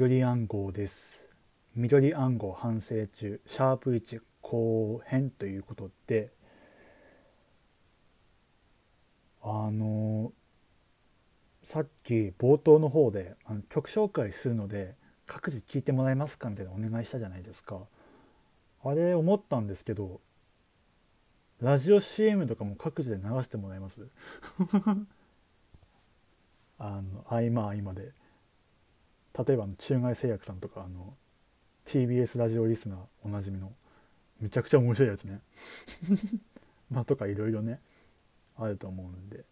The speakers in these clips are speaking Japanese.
緑暗号です。緑暗号反省中シャープ1後編ということであのさっき冒頭の方であの曲紹介するので各自聴いてもらえますかみたいなお願いしたじゃないですか。あれ思ったんですけどラジオ CM とかも各自で流してもらえます？あの合間合間で。例えば中外製薬さんとかあの TBS ラジオリスナーおなじみのめちゃくちゃ面白いやつね。まあとかいろいろねあると思うんで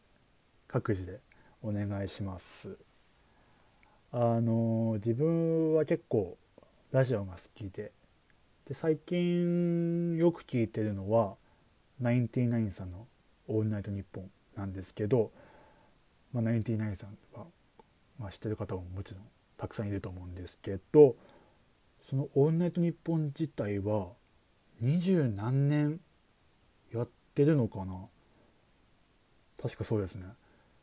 各自でお願いします。あの自分は結構ラジオが好きでで最近よく聞いてるのはナインティナインさんの「オールナイトニッポン」なんですけど、まあ、ナインティナインさんは、まあ、知ってる方ももちろんたくさんいると思うんですけどその「オールナイトニッポン」自体は二十何年やってるのかな？確かそうですね。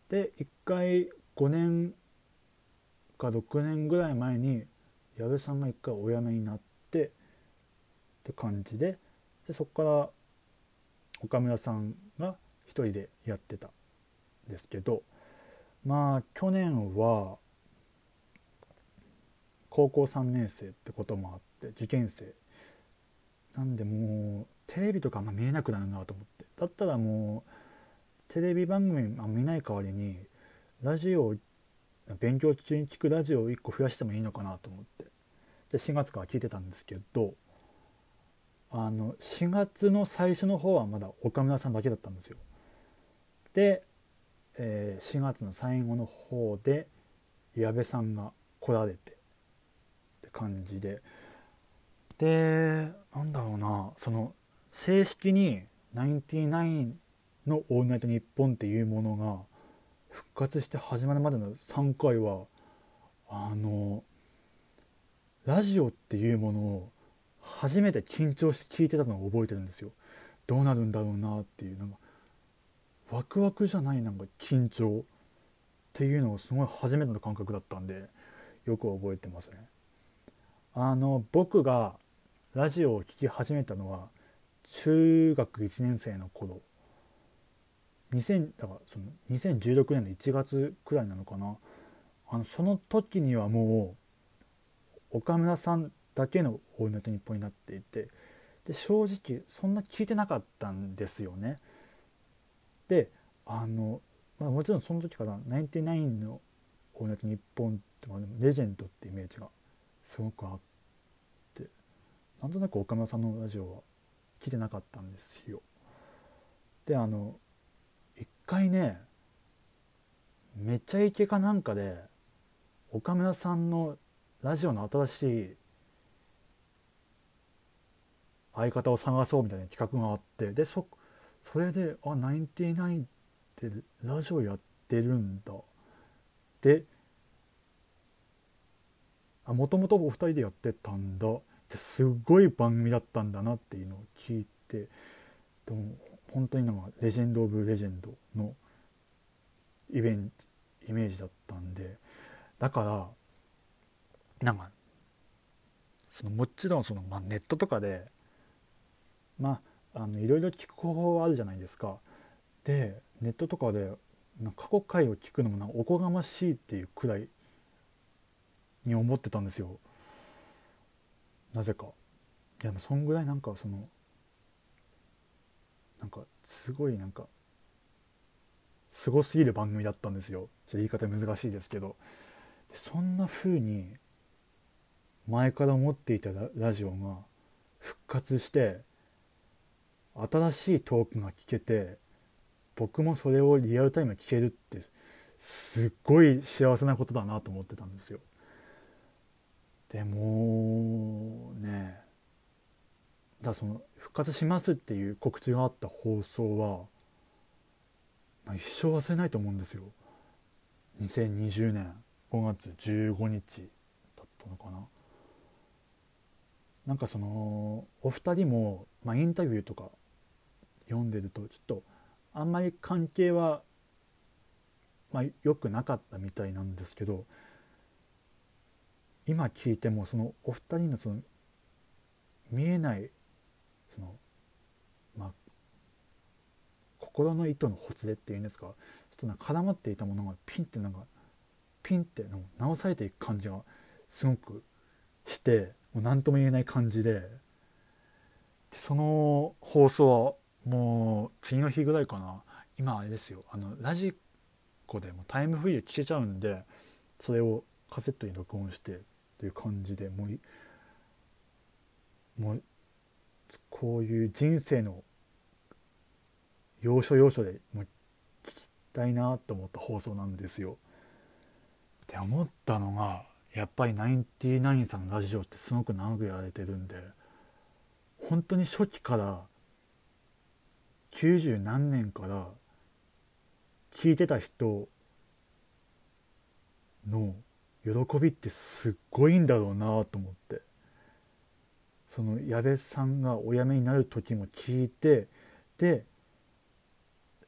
で一回5年か6年ぐらい前に矢部さんが一回お辞めになってって感じででそこから岡村さんが一人でやってたんですけどまあ去年は高校3年生ってこともあって受験生。なんでもうテレビとかあんま見えなくなるなと思って。だったらもうテレビ番組あ見ない代わりにラジオ勉強中に聞くラジオを1個増やしてもいいのかなと思って。で4月から聞いてたんですけどあの4月の最初の方はまだ岡村さんだけだったんですよ。で、えー、4月の最後の方で矢部さんが来られて感じで。でなんだろうな。その正式に「ナインティナインのオールナイトニッポン」っていうものが復活して始まるまでの3回はあのラジオっていうものを初めて緊張して聞いてたのを覚えてるんですよ。どうなるんだろうなっていう。なんかワクワクじゃないなんか緊張っていうのをすごい初めての感覚だったんでよく覚えてますね。あの僕がラジオを聴き始めたのは中学1年生の頃2000だからその2016年の1月くらいなのかなあのその時にはもう岡村さんだけの「オールナイトニッポン」になっていてで正直そんな聞いてなかったんですよね。であの、まあ、もちろんその時から「ナインティナインのオールナイトニッポン」ってレジェンドってイメージがすごくあってなんとなく岡村さんのラジオは聞いてなかったんですよ。であの一回ねめっちゃイケかなんかで岡村さんのラジオの新しい相方を探そうみたいな企画があってでそそれであナインティナインってラジオやってるんだでもともとお二人でやってたんだ。ですごい番組だったんだなっていうのを聞いて。でも本当になんかレジェンド・オブ・レジェンドのイベントイメージだったんで。だからなんかそのもちろんその、まあ、ネットとかでまああのいろいろ聞く方法はあるじゃないですか。でネットとかで過去回を聞くのもおこがましいっていうくらいに思ってたんですよなぜか。いやそんぐらいなんかそのなんかすごいなんかすごすぎる番組だったんですよちょっと言い方難しいですけどそんな風に前から思っていたラジオが復活して新しいトークが聞けて僕もそれをリアルタイム聞けるってすっごい幸せなことだなと思ってたんですよ。でもねだその復活しますっていう告知があった放送は、まあ、一生忘れないと思うんですよ。2020年5月15日だったのかな。なんかそのお二人も、まあ、インタビューとか読んでるとちょっとあんまり関係は、まあ、良くなかったみたいなんですけど今聞いてもそのお二人のその見えないそのまあ心の糸のほつれっていうんですかちょっとなんか絡まっていたものがピンってなんかピンって直されていく感じがすごくしてもう何とも言えない感じででその放送はもう次の日ぐらいかな。今あれですよ。あのラジコでもタイムフリーで聞けちゃうんでそれをカセットに録音してっていう感じでもうもうこういう人生の要所要所でもう聞きたいなと思った放送なんですよ。って思ったのがやっぱりナインティナインさんのラジオってすごく長くやられてるんで本当に初期から90何年から聞いてた人の喜びってすっごいんだろうなと思って。その矢部さんがお辞めになる時も聞いてで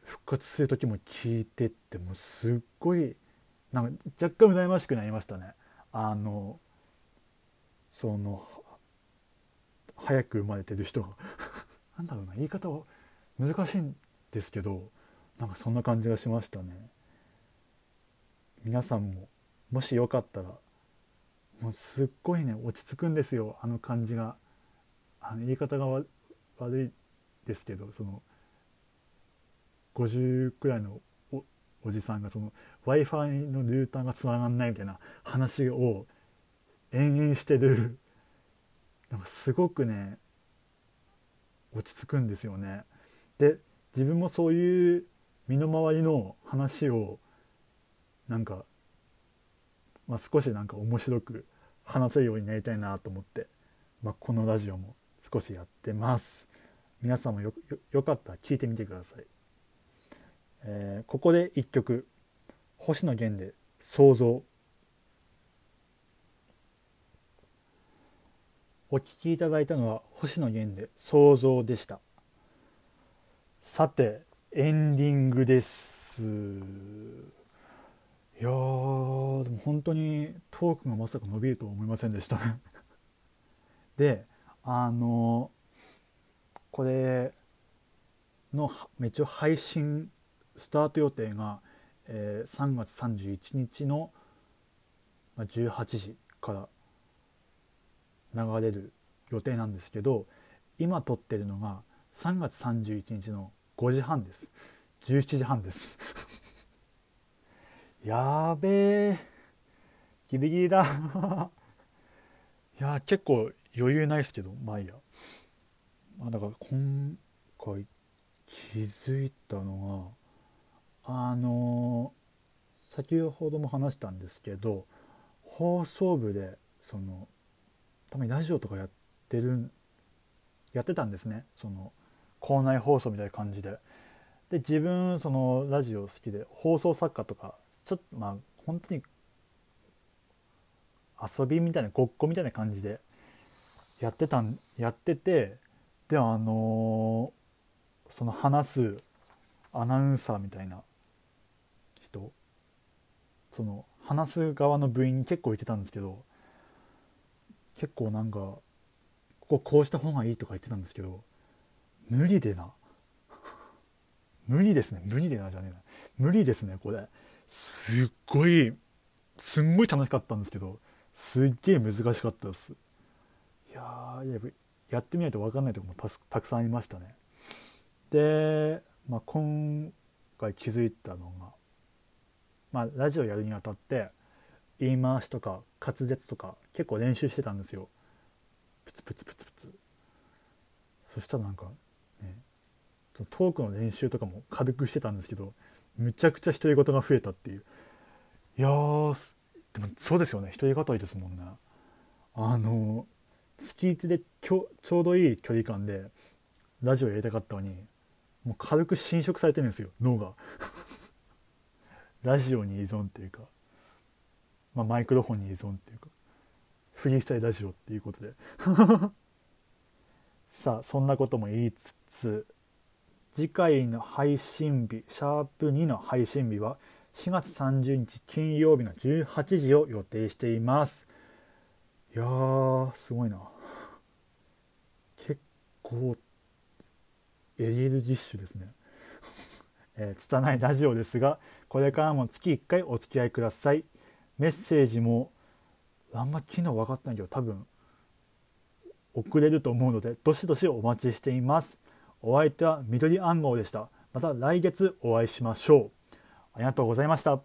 復活する時も聞いてってもうすっごいなんか若干羨ましくなりましたね。あのその早く生まれてる人が。なんだろうな言い方は難しいんですけどなんかそんな感じがしましたね。皆さんももしよかったらもうすっごいね落ち着くんですよあの感じがあの言い方が悪いですけどその50くらいのおじさんがその w i f i のルーターがつながんないみたいな話を延々してる なんかすごくね落ち着くんですよね。で自分もそういう身の回りの話をなんか、まあ、少しなんか面白く話せるようになりたいなと思って、まあ、このラジオも少しやってます。皆さんもよよかったら聞いてみてください。えー、ここで1曲星野源で「想像」お聴きいただいたのは星野源で「想像」でしたさてエンディングですいやでも本当にトークがまさか伸びるとは思いませんでしたね。であのこれの一応配信スタート予定が、えー、3月31日の18時から流れる予定なんですけど今撮ってるのが3月31日の5時半です。17時半です。やべえ。ギリギリだ。いや結構余裕ないですけどまあいいや、まあ、だから今回気づいたのがあの先ほども話したんですけど放送部でそのたまにラジオとかやってるやってたんですね。その校内放送みたいな感じで。で自分そのラジオ好きで放送作家とかちょっとまあ本当に遊びみたいなごっこみたいな感じでやってたんやっててであのー、その話すアナウンサーみたいな人その話す側の部員に結構いてたんですけど結構なんかこここうした方がいいとか言ってたんですけど無理でな。無理ですね。無理でなじゃねえな。無理ですねこれ。すっごいすんごい楽しかったんですけどすっげえ難しかったです。いやーやってみないと分かんないとこもたくさんありましたね。で、まあ、今回気づいたのがまあ、ラジオやるにあたって言い回しとか滑舌とか結構練習してたんですよ。プツプツプツプツ。そしたらなんかねトークの練習とかも軽くしてたんですけどむちゃくちゃ独り言が増えたっていう。いやでもそうですよね。独り言いですもんね。あの月1でちょちょうどいい距離感でラジオやりたかったのにもう軽く侵食されてるんですよ脳が。ラジオに依存っていうか、まあ、マイクロフォンに依存っていうか。フリースタイルラジオっていうことで。さあそんなことも言いつつ次回の配信日シャープ2の配信日は4月30日金曜日の18時を予定しています。いやーすごいな。結構エリルギッシュですね。えー、拙いラジオですがこれからも月1回お付き合いください。メッセージもあんま機能分かったんけど多分送れると思うのでどしどしお待ちしています。お相手は緑暗号でした。また来月お会いしましょう。ありがとうございました。